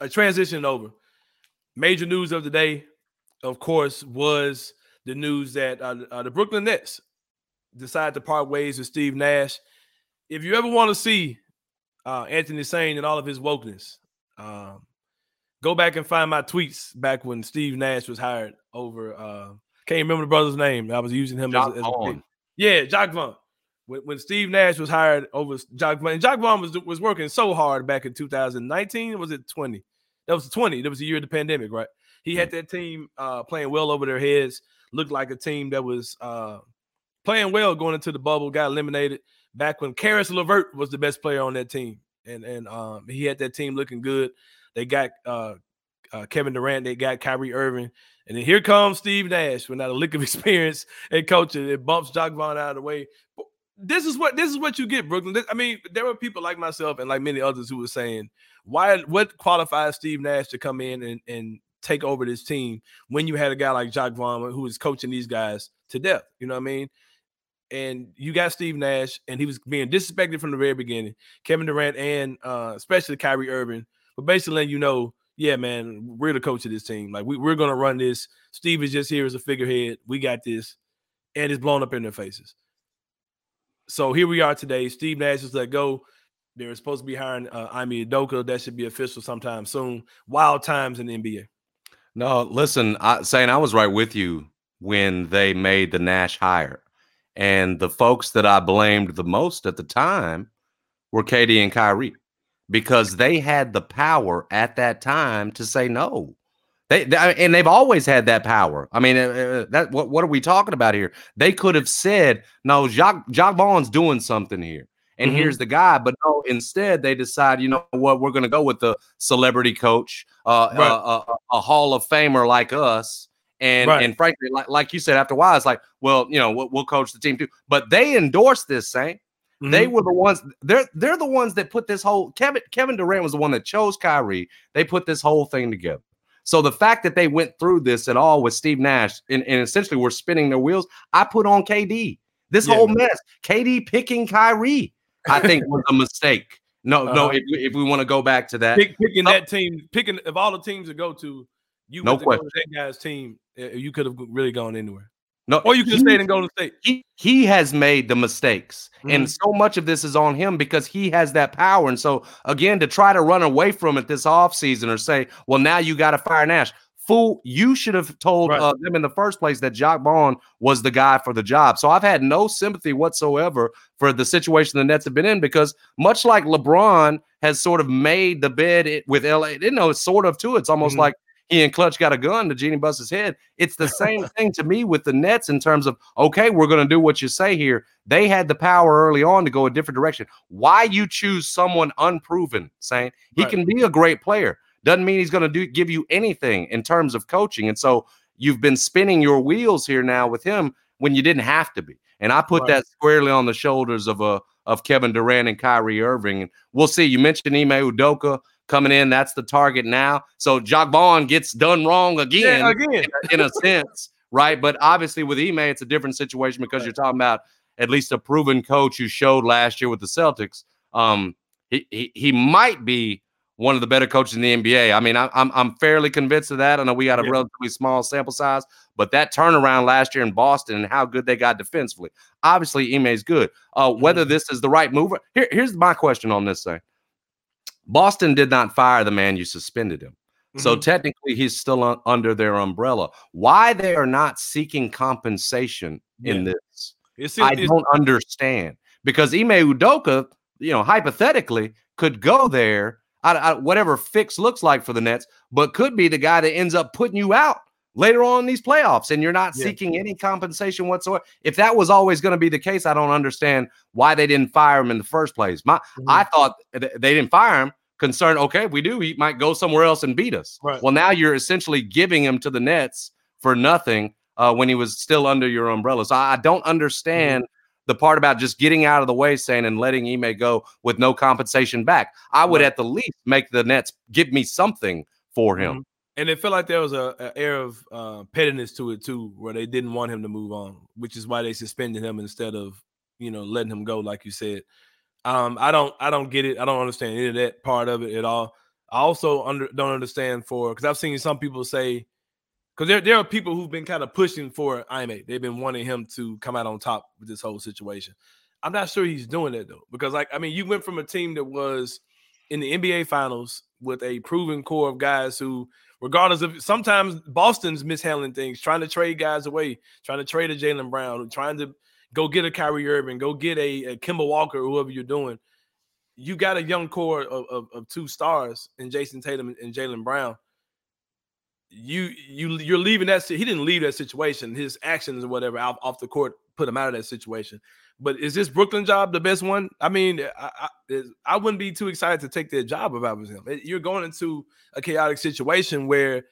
A transition over. Major news of the day, of course, was the news that uh, uh, the Brooklyn Nets decided to part ways with Steve Nash. If you ever want to see uh, Anthony Sane and all of his wokeness, um, go back and find my tweets back when Steve Nash was hired over. Uh, can't remember the brother's name. I was using him Jacque as, as a yeah, Jacque Vaughn. When, when Steve Nash was hired over Jacque Vaughn, and Jacque Vaughn was was working so hard back in 2019. Was it 20? That was 20. That was the year of the pandemic, right? He had that team uh, playing well over their heads. Looked like a team that was uh, playing well going into the bubble. Got eliminated back when Caris LeVert was the best player on that team, and and um, he had that team looking good. They got uh, uh, Kevin Durant. They got Kyrie Irving. And then here comes Steve Nash without a lick of experience and coaching. It bumps Jacque Vaughn out of the way. This is what this is what you get, Brooklyn. This- I mean, there were people like myself and like many others who were saying, why what qualifies Steve Nash to come in and, and take over this team when you had a guy like Jacque Vaughn who was coaching these guys to death? You know what I mean? And you got Steve Nash, and he was being disrespected from the very beginning. Kevin Durant and uh, especially Kyrie Irving, but basically letting you know, yeah, man, we're the coach of this team. Like we, we're gonna run this. Steve is just here as a figurehead. We got this, and it's blown up in their faces. So here we are today. Steve Nash is let go. They're supposed to be hiring uh, Ime Udoka. That should be official sometime soon. Wild times in the NBA. No, listen, I, saying I was right with you when they made the Nash hire. And the folks that I blamed the most at the time were Katie and Kyrie because they had the power at that time to say no. They, they- and they've always had that power. I mean, uh, uh, that what what are we talking about here? They could have said, "No, Jacque Jacque Vaughn's doing something here." And Mhm. here's the guy, but no. Instead, they decide, you know what? We're going to go with the celebrity coach, uh, Right. uh, a, a Hall of Famer like us, and Right. and frankly, like like you said, after a while, it's like, well, you know, we'll, we'll coach the team too. But they endorsed this, Saint. They Mhm. were the ones. They're they're the ones that put this whole. Kevin Kevin Durant was the one that chose Kyrie. They put this whole thing together. So the fact that they went through this at all with Steve Nash and, and essentially were spinning their wheels, I put on KD. This Yeah. whole mess, KD picking Kyrie, I think was a mistake. No, no. Uh-huh. If, we- if we want to go back to that, Pick, picking Oh. that team, picking of all the teams to go to, you No question. to go to that guy's team. uh, You could have really gone anywhere, no, or you can he- stayed in Golden State. he he has made the mistakes and Mhm. so much of this is on him because he has that power and so again to try to run away from it this offseason or say well now you got to fire nash fool you should have told Right. uh, them in the first place that Jacque Vaughn was the guy for the job so i've had no sympathy whatsoever for the situation the nets have been in because much like lebron has sort of made the bed with la you know it's sort of too it's almost Mhm. like he and Klutch got a gun to Jeanie Buss's head. It's the same thing to me with the Nets in terms of okay, we're going to do what you say here. They had the power early on to go a different direction. Why you choose someone unproven, saying he Right. can be a great player doesn't mean he's going to do give you anything in terms of coaching. And so you've been spinning your wheels here now with him when you didn't have to be. And I put Right. that squarely on the shoulders of uh, of Kevin Durant and Kyrie Irving. And we'll see. You mentioned Ime Udoka coming in. That's the target now. So Jacque Vaughn gets done wrong again, Yeah, again. in a sense, right? But obviously with Ime, it's a different situation because you're talking about at least a proven coach who showed last year with the Celtics. Um, he, he he might be one of the better coaches in the NBA. I mean, I, I'm I'm fairly convinced of that. I know we got a Yeah. relatively small sample size, but that turnaround last year in Boston and how good they got defensively, obviously Ime's good. Uh, whether this is the right move, here, here's my question on this thing. Boston did not fire the man you suspended him. So Mhm. technically, he's still un- under their umbrella. Why they are not seeking compensation in this, It's, I it's- don't understand. Because Ime Udoka, you know, hypothetically, could go there. I, I, whatever fix looks like for the Nets, but could be the guy that ends up putting you out later on in these playoffs and you're not yeah. seeking any compensation whatsoever. If that was always going to be the case, I don't understand why they didn't fire him in the first place. My mm-hmm. I thought th- they didn't fire him concerned, okay, if we do, he might go somewhere else and beat us. Right. Well, now you're essentially giving him to the Nets for nothing uh, when he was still under your umbrella. So I, I don't mm-hmm. understand mm-hmm. the part about just getting out of the way, saying and letting Ime go with no compensation back. I would right. at the least make the Nets give me something for him. Mm-hmm. And it felt like there was a, a air of uh, pettiness to it too, where they didn't want him to move on, which is why they suspended him instead of you know letting him go, like you said. Um, I don't, I don't get it. I don't understand any of that part of it at all. I also under, don't understand for because I've seen some people say because there, there are people who've been kind of pushing for Ime. They've been wanting him to come out on top with this whole situation. I'm not sure he's doing that though, because like I mean, you went from a team that was in the NBA Finals with a proven core of guys who, regardless of sometimes Boston's mishandling things, trying to trade guys away, trying to trade a Jaylen Brown, trying to go get a Kyrie Irving, go get a, a Kemba Walker, whoever you're doing. You got a young core of, of, of two stars in Jayson Tatum and Jaylen Brown. You you you're leaving that. He didn't leave that situation. His actions or whatever off, off the court put him out of that situation. But is this Brooklyn job the best one? I mean, I, I, I wouldn't be too excited to take their job if I was him. You're going into a chaotic situation where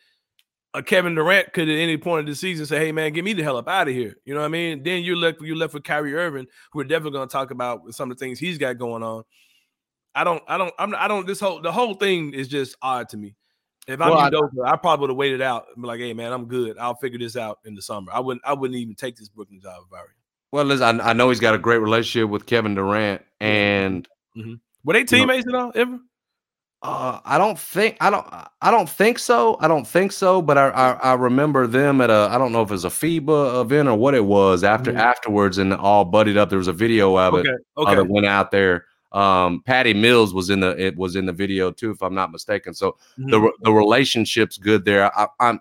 a Kevin Durant could at any point of the season say, "Hey man, get me the hell up out of here." You know what I mean? Then you're left you're left with Kyrie Irving, who we're definitely going to talk about some of the things he's got going on. I don't, I don't, I'm, I don't. This whole the whole thing is just odd to me. If I'm Udoka, I, I probably would have waited out and be like, "Hey man, I'm good. I'll figure this out in the summer." I wouldn't, I wouldn't even take this Brooklyn job if I were. Well, listen, I, I know he's got a great relationship with Kevin Durant, and mm-hmm. were they teammates you know, at all ever? Uh, I don't think I don't I don't think so. I don't think so. But I, I, I remember them at a I don't know if it was a FIBA event or what it was after mm-hmm. afterwards and all buddied up. There was a video of okay. it okay. Uh, that went out there. Um, Patty Mills was in the it was in the video too, if I'm not mistaken. So mm-hmm. the the relationship's good there. I, I'm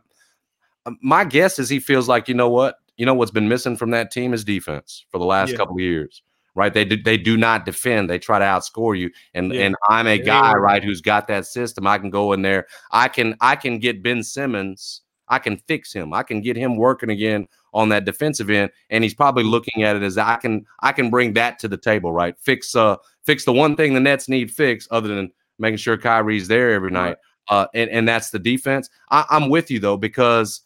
my guess is he feels like you know what you know what's been missing from that team is defense for the last yeah. couple of years right? They do, they do not defend. They try to outscore you. And yeah. and I'm a guy, right, who's got that system. I can go in there. I can I can get Ben Simmons. I can fix him. I can get him working again on that defensive end. And he's probably looking at it as I can I can bring that to the table, right? Fix uh fix the one thing the Nets need fixed, other than making sure Kyrie's there every night. Uh, and, and that's the defense. I, I'm with you though, because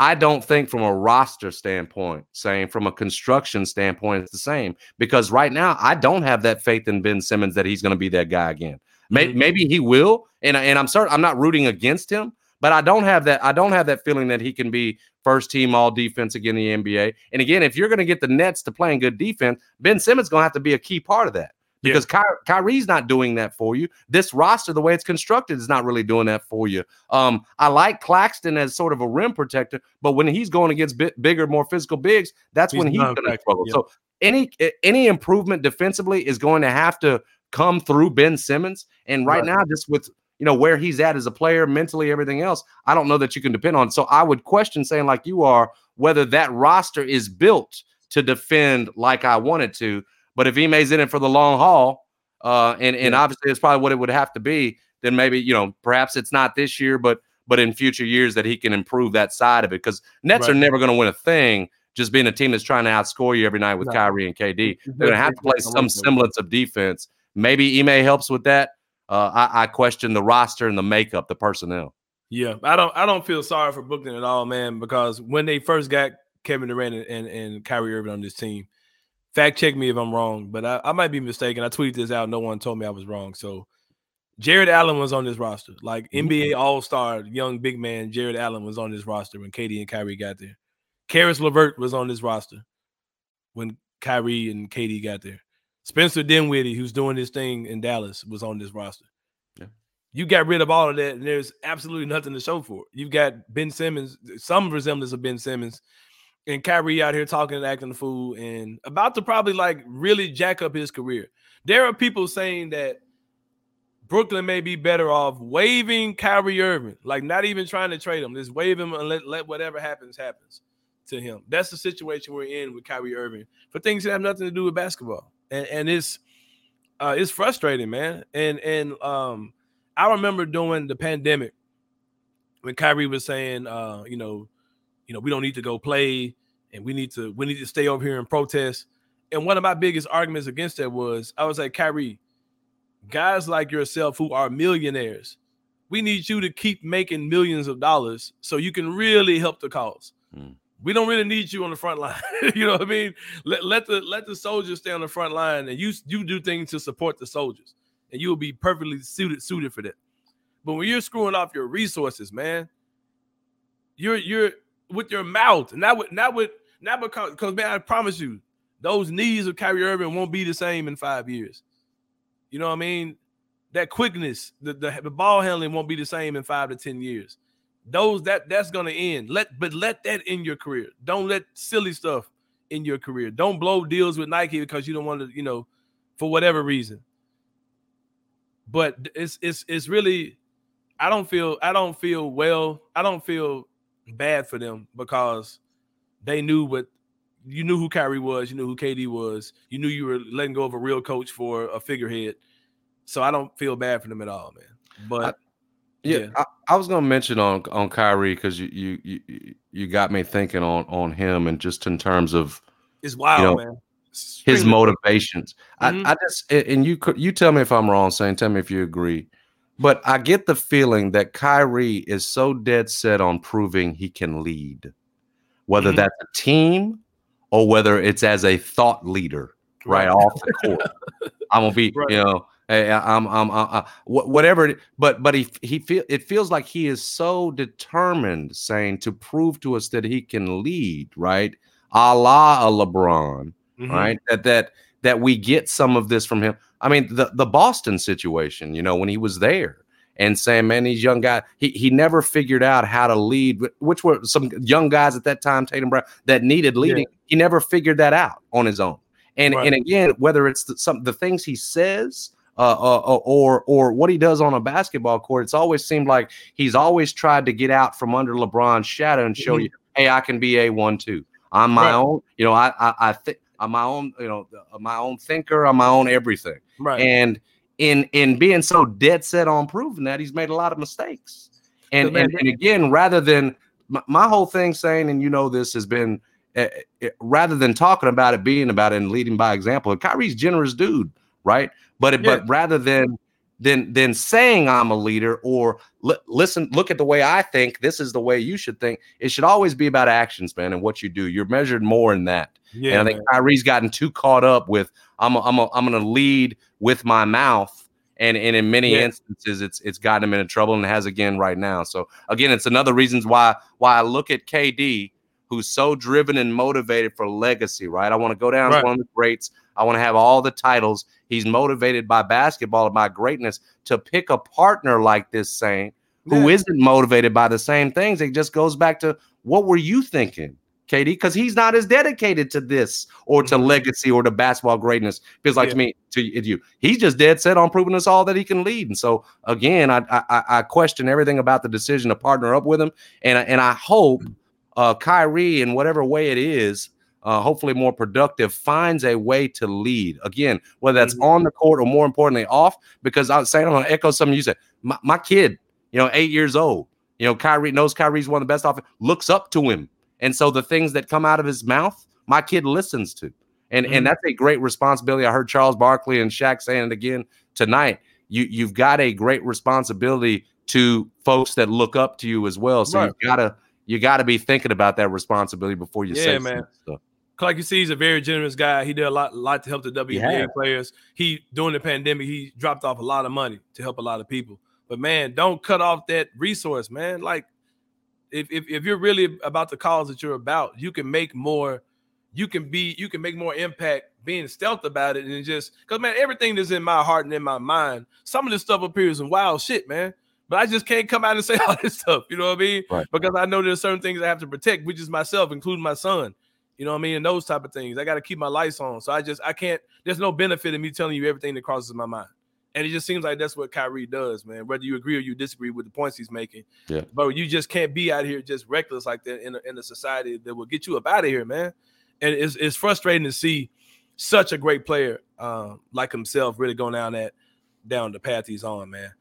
I don't think from a roster standpoint, saying from a construction standpoint, it's the same because right now I don't have that faith in Ben Simmons that he's going to be that guy again. Maybe, mm-hmm. maybe he will, and and I'm certain I'm not rooting against him, but I don't have that I don't have that feeling that he can be first team all defense again in the NBA. And again, if you're going to get the Nets to playing good defense, Ben Simmons going to have to be a key part of that because yeah. Ky- Kyrie's not doing that for you. This roster, the way it's constructed, is not really doing that for you. Um, I like Claxton as sort of a rim protector, but when he's going against bigger, more physical bigs, that's he's when he's going to struggle. Yeah. So any any improvement defensively is going to have to come through Ben Simmons. And right, right, now, just with you know where he's at as a player, mentally, everything else, I don't know that you can depend on. So I would question saying like you are whether that roster is built to defend like I wanted to. But if Ime's in it for the long haul, uh, and and yeah. obviously it's probably what it would have to be, then maybe you know perhaps it's not this year, but but in future years that he can improve that side of it because Nets right. are never going to win a thing just being a team that's trying to outscore you every night with no. Kyrie and KD. They're going to have to play some semblance of defense. Maybe Ime helps with that. Uh, I, I question the roster and the makeup, the personnel. Yeah, I don't I don't feel sorry for Brooklyn at all, man, because when they first got Kevin Durant and, and, and Kyrie Irving on this team, fact check me if I'm wrong, but I, I, might be mistaken. I tweeted this out. No one told me I was wrong. So Jarrett Allen was on this roster. Like NBA All Star, young big man Jarrett Allen was on this roster when Katie and Kyrie got there. Caris LeVert was on this roster when Kyrie and Katie got there. Spencer Dinwiddie, who's doing this thing in Dallas, was on this roster. Yeah. You got rid of all of that, and there's absolutely nothing to show for it. You've got Ben Simmons, some resemblance of Ben Simmons and Kyrie out here talking and acting the fool and about to probably like really jack up his career. There are people saying that Brooklyn may be better off waiving Kyrie Irving, like not even trying to trade him, just waive him and let, let whatever happens happens to him. That's the situation we're in with Kyrie Irving for things that have nothing to do with basketball. And, and it's Uh, it's frustrating, man. And and um, I remember during the pandemic when Kyrie was saying, uh, you know, you know, we don't need to go play, and we need to we need to stay over here and protest. And one of my biggest arguments against that was I was like, Kyrie, guys like yourself who are millionaires, we need you to keep making millions of dollars so you can really help the cause. Mm. We don't really need you on the front line. you know what I mean? Let, let the let the soldiers stay on the front line and you you do things to support the soldiers, and you will be perfectly suited suited for that. But when you're screwing off your resources, man, you're you're with your mouth, and not with not with not because because man, I promise you, those knees of Kyrie Irving won't be the same in five years. You know what I mean? That quickness, the, the, the ball handling won't be the same in five to ten years. Those that that's gonna end. Let but let that in your career. Don't let silly stuff in your career. Don't blow deals with Nike because you don't want to, you know, for whatever reason. But it's it's it's really I don't feel I don't feel well. I don't feel bad for them because they knew what you knew who Kyrie was, you knew who KD was, you knew you were letting go of a real coach for a figurehead. So I don't feel bad for them at all, man. But I, yeah, yeah. I, I, was gonna mention on on Kyrie because you, you you you got me thinking on on him and just in terms of it's wild, you know, man. his motivations. Mm-hmm. I, I just and you could you tell me if I'm wrong, saying tell me if you agree. But I get the feeling that Kyrie is so dead set on proving he can lead, whether mm-hmm. that's a team or whether it's as a thought leader, right, right. off the court. I'm gonna be, right. you know, I'm, I'm, I'm, I'm, whatever. It, but, but he, he feel it feels like he is so determined, saying to prove to us that he can lead, right, a la a LeBron, mm-hmm. right, that that that we get some of this from him. I mean, the the Boston situation, you know, when he was there and saying, man, these young guys, he, he never figured out how to lead, which were some young guys at that time, Tatum Brown, that needed leading. Yeah. He never figured that out on his own. And right. and again, whether it's the, some the things he says uh, uh, uh, or or what he does on a basketball court, it's always seemed like he's always tried to get out from under LeBron's shadow and show mm-hmm. you, hey, I can be a one two. I'm my right. own. You know, I I, I think I'm my own. You know, uh, my own thinker. I'm my own everything. Right. And in in being so dead set on proving that, he's made a lot of mistakes. And and, and, again, rather than my, my, whole thing saying, and you know this has been uh, rather than talking about it, being about it, and leading by example. Kyrie's generous dude, right? But yeah. but rather than than than saying I'm a leader or li- listen, look at the way I think. This is the way you should think. It should always be about actions, man, and what you do. You're measured more in that. Yeah, and I think Kyrie's gotten too caught up with I'm a, I'm a, I'm going to lead with my mouth, and and in many yeah. instances, it's it's gotten him into trouble and has again right now. So again, it's another reasons why why I look at KD, who's so driven and motivated for legacy. Right, I want to go down right. as one of the greats. I want to have all the titles. He's motivated by basketball and by greatness to pick a partner like this Saint who yeah. not motivated by the same things. It just goes back to what were you thinking? Katie, because he's not as dedicated to this or to mm-hmm. legacy or to basketball greatness. Feels like yeah. to me to you. He's just dead set on proving us all that he can lead. And so again, I I, I question everything about the decision to partner up with him. And and I hope uh, Kyrie, in whatever way it is, uh, hopefully more productive, finds a way to lead. Again, whether that's mm-hmm. on the court or more importantly off. Because I'm saying, I'm gonna echo something you said. My, my kid, you know, eight years old. You know, Kyrie knows Kyrie's one of the best off. Looks up to him and so the things that come out of his mouth, my kid listens to. And mm-hmm. and that's a great responsibility. I heard Charles Barkley and Shaq saying it again tonight. You you've got a great responsibility to folks that look up to you as well. So right. you gotta you gotta be thinking about that responsibility before you yeah, say man. stuff. Like you see, he's a very generous guy. He did a lot, lot to help the WNBA players. He during the pandemic, he dropped off a lot of money to help a lot of people. But man, don't cut off that resource, man. Like if, if if you're really about the cause that you're about, you can make more. You can be. You can make more impact being stealth about it and just because man, everything that's in my heart and in my mind. Some of this stuff appears in wild shit, man. But I just can't come out and say all this stuff. You know what I mean? Right. Because I know there's certain things I have to protect, which is myself, including my son. You know what I mean? And those type of things. I got to keep my lights on. So I just I can't. There's no benefit in me telling you everything that crosses my mind. And it just seems like that's what Kyrie does, man. Whether you agree or you disagree with the points he's making, yeah. But you just can't be out here just reckless like that in a, in a society that will get you up out of here, man. And it's it's frustrating to see such a great player, uh, like himself, really going down that down the path he's on, man.